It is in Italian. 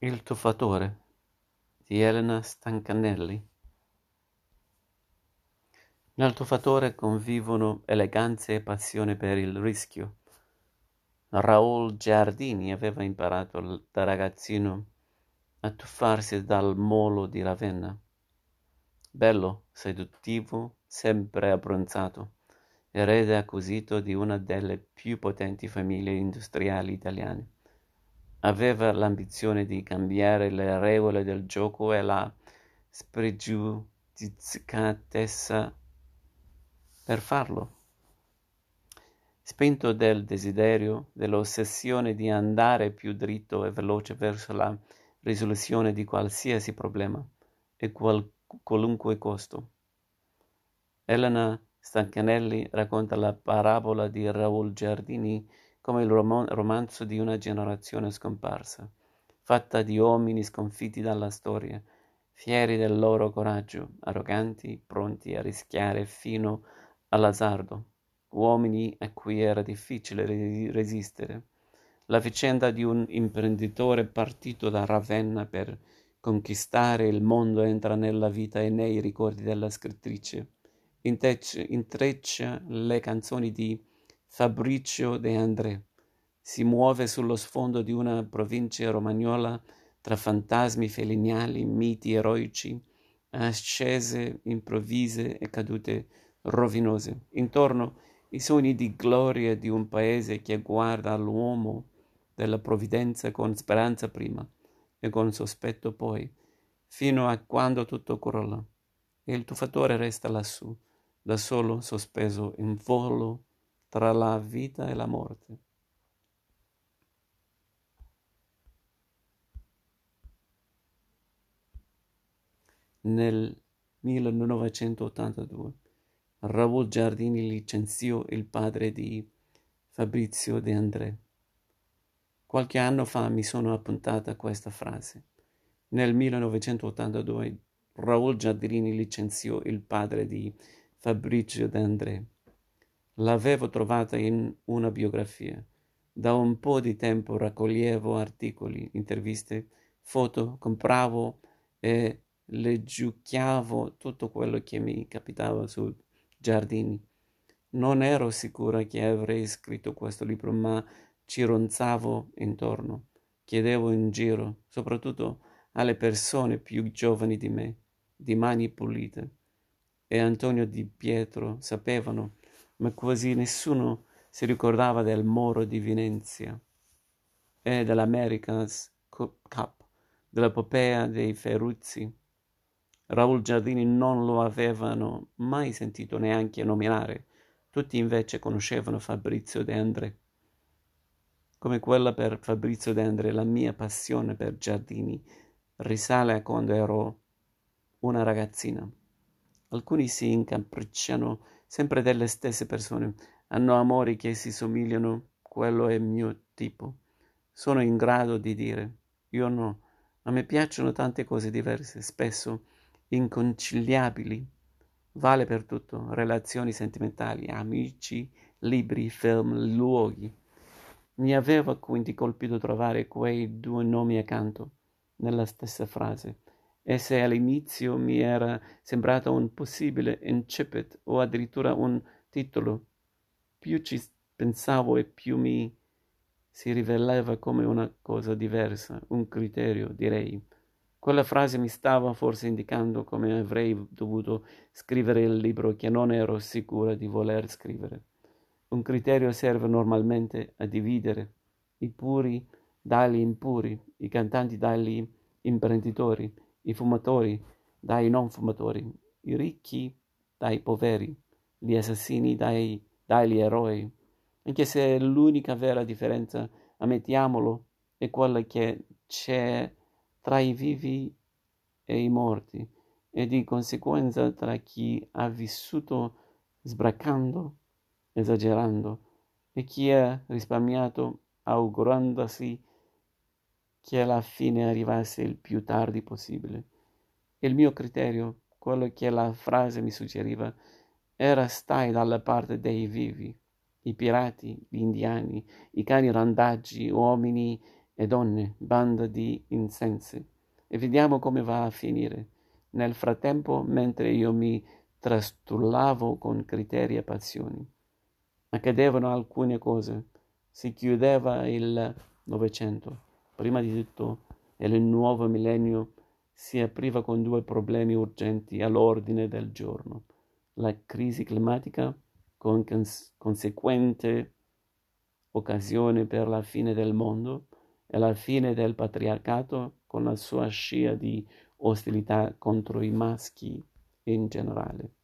Il tuffatore di Elena Stancanelli Nel tuffatore convivono eleganza e passione per il rischio. Raoul Giardini aveva imparato da ragazzino a tuffarsi dal molo di Ravenna. Bello, seduttivo, sempre abbronzato erede acquisito di una delle più potenti famiglie industriali italiane. Aveva l'ambizione di cambiare le regole del gioco e la spregiudicatezza per farlo. Spinto dal desiderio, dell'ossessione di andare più dritto e veloce verso la risoluzione di qualsiasi problema e qual- qualunque costo. Elena Stancanelli racconta la parabola di Raoul Giardini come il romanzo di una generazione scomparsa, fatta di uomini sconfitti dalla storia, fieri del loro coraggio, arroganti, pronti a rischiare fino all'azzardo, uomini a cui era difficile resistere. La vicenda di un imprenditore partito da Ravenna per conquistare il mondo entra nella vita e nei ricordi della scrittrice intreccia le canzoni di Fabrizio De André. Si muove sullo sfondo di una provincia romagnola tra fantasmi feliniali, miti eroici, ascese improvvise e cadute rovinose. Intorno i sogni di gloria di un paese che guarda all'uomo della provvidenza con speranza prima e con sospetto poi, fino a quando tutto crolla e il tuffatore resta lassù da solo sospeso in volo tra la vita e la morte. Nel 1982 Raoul Giardini licenziò il padre di Fabrizio De André. Qualche anno fa mi sono appuntata questa frase. Nel 1982 Raoul Giardini licenziò il padre di Fabrizio D'André. L'avevo trovata in una biografia. Da un po' di tempo raccoglievo articoli, interviste, foto, compravo e leggiucchiavo tutto quello che mi capitava su giardini. Non ero sicura che avrei scritto questo libro, ma ci ronzavo intorno, chiedevo in giro, soprattutto alle persone più giovani di me, di mani pulite e Antonio Di Pietro sapevano, ma quasi nessuno si ricordava del Moro di Venezia e dell'America's Cup, dell'epopea dei Ferruzzi. Raul Giardini non lo avevano mai sentito neanche nominare, tutti invece conoscevano Fabrizio De André. Come quella per Fabrizio De André, la mia passione per Giardini risale a quando ero una ragazzina. Alcuni si incapricciano sempre delle stesse persone, hanno amori che si somigliano, quello è il mio tipo. Sono in grado di dire, io no, a me piacciono tante cose diverse, spesso inconciliabili. Vale per tutto, relazioni sentimentali, amici, libri, film, luoghi. Mi aveva quindi colpito trovare quei due nomi accanto, nella stessa frase e se all'inizio mi era sembrato un possibile incipit o addirittura un titolo, più ci pensavo e più mi si rivelava come una cosa diversa, un criterio, direi. Quella frase mi stava forse indicando come avrei dovuto scrivere il libro che non ero sicura di voler scrivere. Un criterio serve normalmente a dividere i puri dagli impuri, i cantanti dagli imprenditori, i fumatori dai non fumatori, i ricchi dai poveri, gli assassini dai, dagli eroi, anche se l'unica vera differenza, ammettiamolo, è quella che c'è tra i vivi e i morti e di conseguenza tra chi ha vissuto sbraccando, esagerando, e chi ha risparmiato augurandosi che alla fine arrivasse il più tardi possibile. Il mio criterio, quello che la frase mi suggeriva, era stai dalla parte dei vivi, i pirati, gli indiani, i cani randaggi, uomini e donne, banda di insensi. E vediamo come va a finire. Nel frattempo, mentre io mi trastullavo con criteri e passioni, accadevano alcune cose. Si chiudeva il Novecento. Prima di tutto, il nuovo millennio si apriva con due problemi urgenti all'ordine del giorno. La crisi climatica, con cons- conseguente occasione per la fine del mondo, e la fine del patriarcato con la sua scia di ostilità contro i maschi in generale.